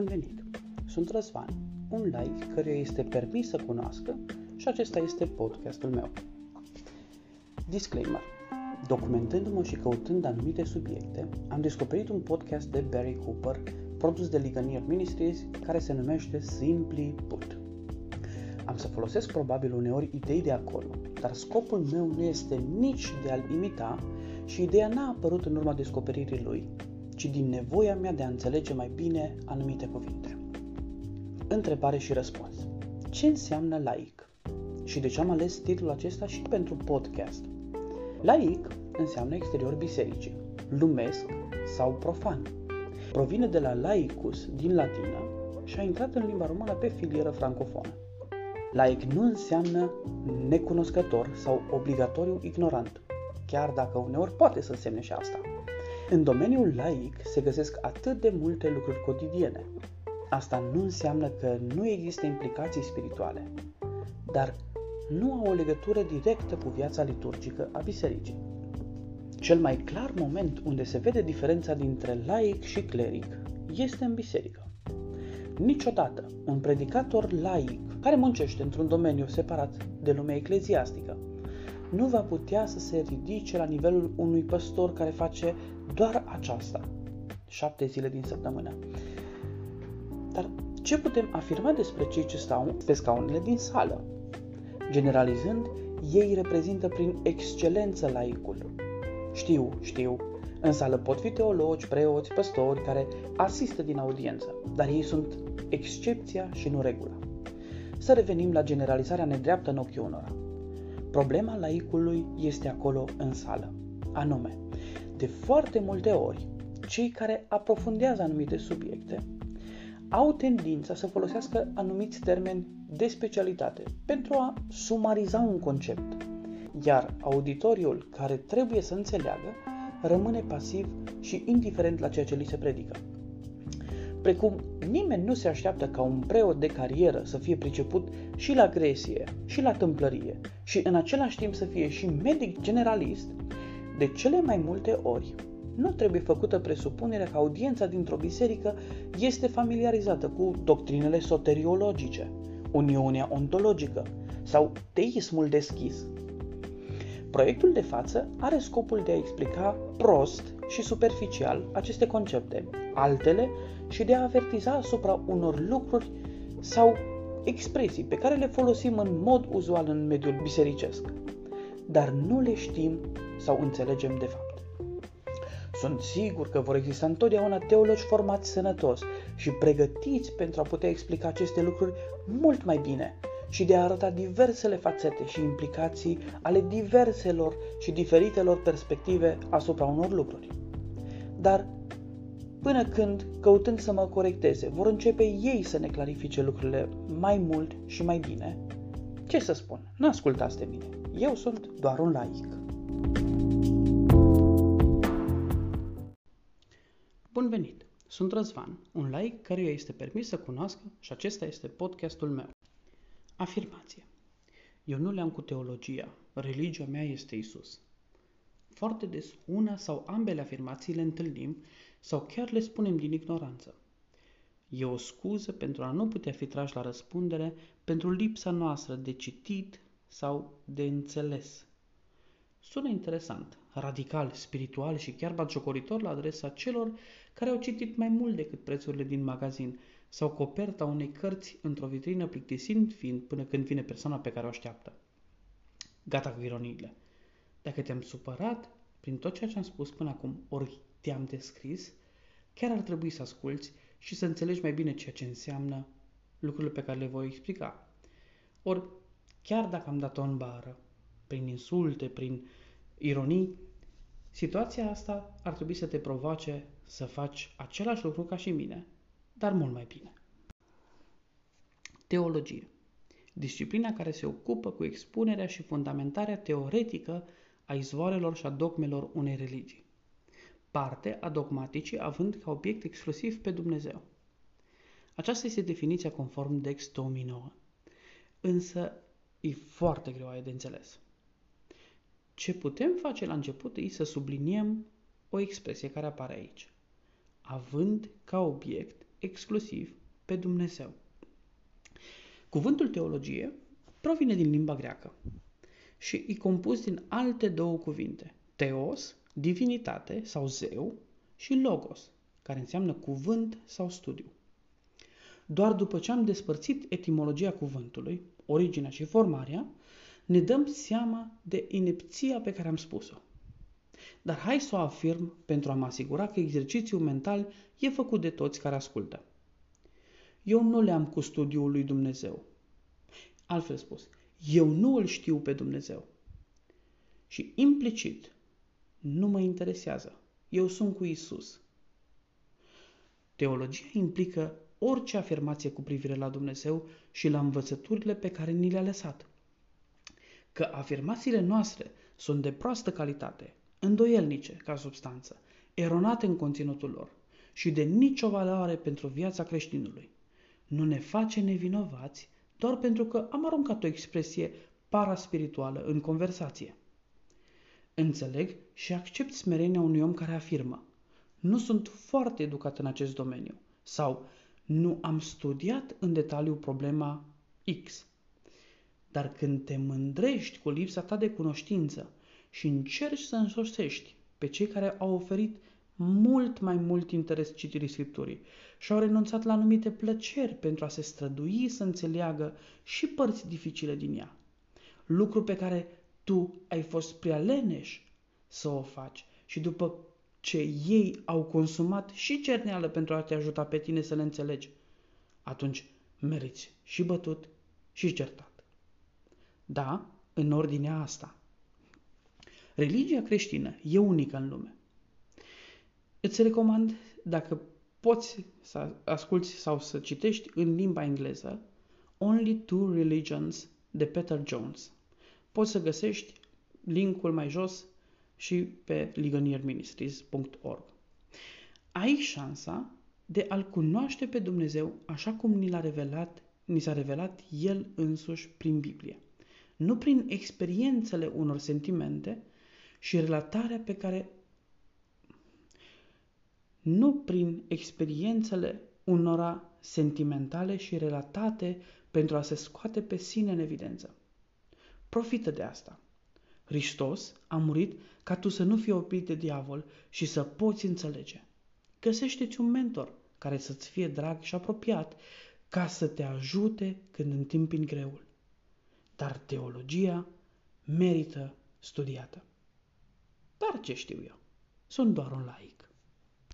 Bun venit! Sunt Răzvan, un like care este permis să cunoască și acesta este podcastul meu. Disclaimer. Documentându-mă și căutând anumite subiecte, am descoperit un podcast de Barry Cooper, produs de Ligonier Ministries, care se numește Simply Put. Am să folosesc probabil uneori idei de acolo, dar scopul meu nu este nici de a-l imita și ideea n-a apărut în urma descoperirii lui, ci din nevoia mea de a înțelege mai bine anumite cuvinte. Întrebare și răspuns. Ce înseamnă laic? Și de ce am ales titlul acesta și pentru podcast? Laic înseamnă exterior bisericii, lumesc sau profan. Provine de la laicus din latină și a intrat în limba română pe filieră francofonă. Laic nu înseamnă necunoscător sau obligatoriu ignorant, chiar dacă uneori poate să însemne și asta. În domeniul laic se găsesc atât de multe lucruri cotidiene. Asta nu înseamnă că nu există implicații spirituale, dar nu au o legătură directă cu viața liturgică a bisericii. Cel mai clar moment unde se vede diferența dintre laic și cleric este în biserică. Niciodată un predicator laic care muncește într-un domeniu separat de lumea ecleziastică nu va putea să se ridice la nivelul unui păstor care face doar aceasta, șapte zile din săptămână. Dar ce putem afirma despre cei ce stau pe scaunele din sală? Generalizând, ei reprezintă prin excelență laicul. Știu, știu, în sală pot fi teologi, preoți, păstori care asistă din audiență, dar ei sunt excepția și nu regula. Să revenim la generalizarea nedreaptă în ochii unora. Problema laicului este acolo în sală, anume, de foarte multe ori, cei care aprofundează anumite subiecte au tendința să folosească anumiți termeni de specialitate pentru a sumariza un concept, iar auditoriul care trebuie să înțeleagă rămâne pasiv și indiferent la ceea ce li se predică. Precum nimeni nu se așteaptă ca un preot de carieră să fie priceput și la gresie, și la tâmplărie, și în același timp să fie și medic generalist, de cele mai multe ori nu trebuie făcută presupunerea că audiența dintr-o biserică este familiarizată cu doctrinele soteriologice, uniunea ontologică sau teismul deschis. Proiectul de față are scopul de a explica prost și superficial aceste concepte, altele și de a avertiza asupra unor lucruri sau expresii pe care le folosim în mod uzual în mediul bisericesc, dar nu le știm sau înțelegem de fapt. Sunt sigur că vor exista întotdeauna teologi formați sănătos și pregătiți pentru a putea explica aceste lucruri mult mai bine și de a arăta diversele fațete și implicații ale diverselor și diferitelor perspective asupra unor lucruri. Dar până când, căutând să mă corecteze, vor începe ei să ne clarifice lucrurile mai mult și mai bine, ce să spun, nu ascultați de mine, eu sunt doar un laic. Bun venit! Sunt Răzvan, un laic care este permis să cunoască și acesta este podcastul meu. Afirmație. Eu nu le-am cu teologia, religia mea este Isus. Foarte des una sau ambele afirmații le întâlnim sau chiar le spunem din ignoranță. E o scuză pentru a nu putea fi trași la răspundere pentru lipsa noastră de citit sau de înțeles. Sună interesant, radical, spiritual și chiar batjocoritor la adresa celor care au citit mai mult decât prețurile din magazin sau coperta unei cărți într-o vitrină plictisind fiind până când vine persoana pe care o așteaptă. Gata cu ironiile. Dacă te-am supărat prin tot ceea ce am spus până acum, ori te-am descris, chiar ar trebui să asculți și să înțelegi mai bine ceea ce înseamnă lucrurile pe care le voi explica. Ori, chiar dacă am dat-o în bară, prin insulte, prin ironii, situația asta ar trebui să te provoace să faci același lucru ca și mine, dar mult mai bine. Teologie. Disciplina care se ocupă cu expunerea și fundamentarea teoretică a izvoarelor și a dogmelor unei religii. Parte a dogmaticii având ca obiect exclusiv pe Dumnezeu. Aceasta este definiția conform Dex 2009. Însă e foarte greu de înțeles. Ce putem face la început e să subliniem o expresie care apare aici, având ca obiect exclusiv pe Dumnezeu. Cuvântul teologie provine din limba greacă și e compus din alte două cuvinte, teos, divinitate sau zeu, și logos, care înseamnă cuvânt sau studiu. Doar după ce am despărțit etimologia cuvântului, originea și formarea, ne dăm seama de inepția pe care am spus-o. Dar hai să o afirm pentru a mă asigura că exercițiul mental e făcut de toți care ascultă. Eu nu le am cu studiul lui Dumnezeu. Altfel spus, eu nu îl știu pe Dumnezeu. Și implicit, nu mă interesează. Eu sunt cu Isus. Teologia implică orice afirmație cu privire la Dumnezeu și la învățăturile pe care ni le-a lăsat. Că afirmațiile noastre sunt de proastă calitate, îndoielnice ca substanță, eronate în conținutul lor și de nicio valoare pentru viața creștinului. Nu ne face nevinovați doar pentru că am aruncat o expresie paraspirituală în conversație. Înțeleg și accept smerenia unui om care afirmă nu sunt foarte educat în acest domeniu sau nu am studiat în detaliu problema X. Dar când te mândrești cu lipsa ta de cunoștință și încerci să însoțești pe cei care au oferit mult mai mult interes citirii Scripturii și au renunțat la anumite plăceri pentru a se strădui să înțeleagă și părți dificile din ea. Lucru pe care tu ai fost prea leneș să o faci și după ce ei au consumat și cerneală pentru a te ajuta pe tine să le înțelegi, atunci meriți și bătut și certat. Da, în ordinea asta. Religia creștină e unică în lume. Îți recomand, dacă poți să asculți sau să citești în limba engleză, Only Two Religions de Peter Jones. Poți să găsești linkul mai jos și pe liganierministries.org. Ai șansa de a-L cunoaște pe Dumnezeu așa cum ni l-a revelat, ni s-a revelat El însuși prin Biblie. Nu prin experiențele unor sentimente și relatarea pe care nu prin experiențele unora sentimentale și relatate pentru a se scoate pe sine în evidență. Profită de asta. Hristos a murit ca tu să nu fii oprit de diavol și să poți înțelege. Găsește-ți un mentor care să-ți fie drag și apropiat ca să te ajute când întâmpini greul. Dar teologia merită studiată. Dar ce știu eu? Sunt doar un laic.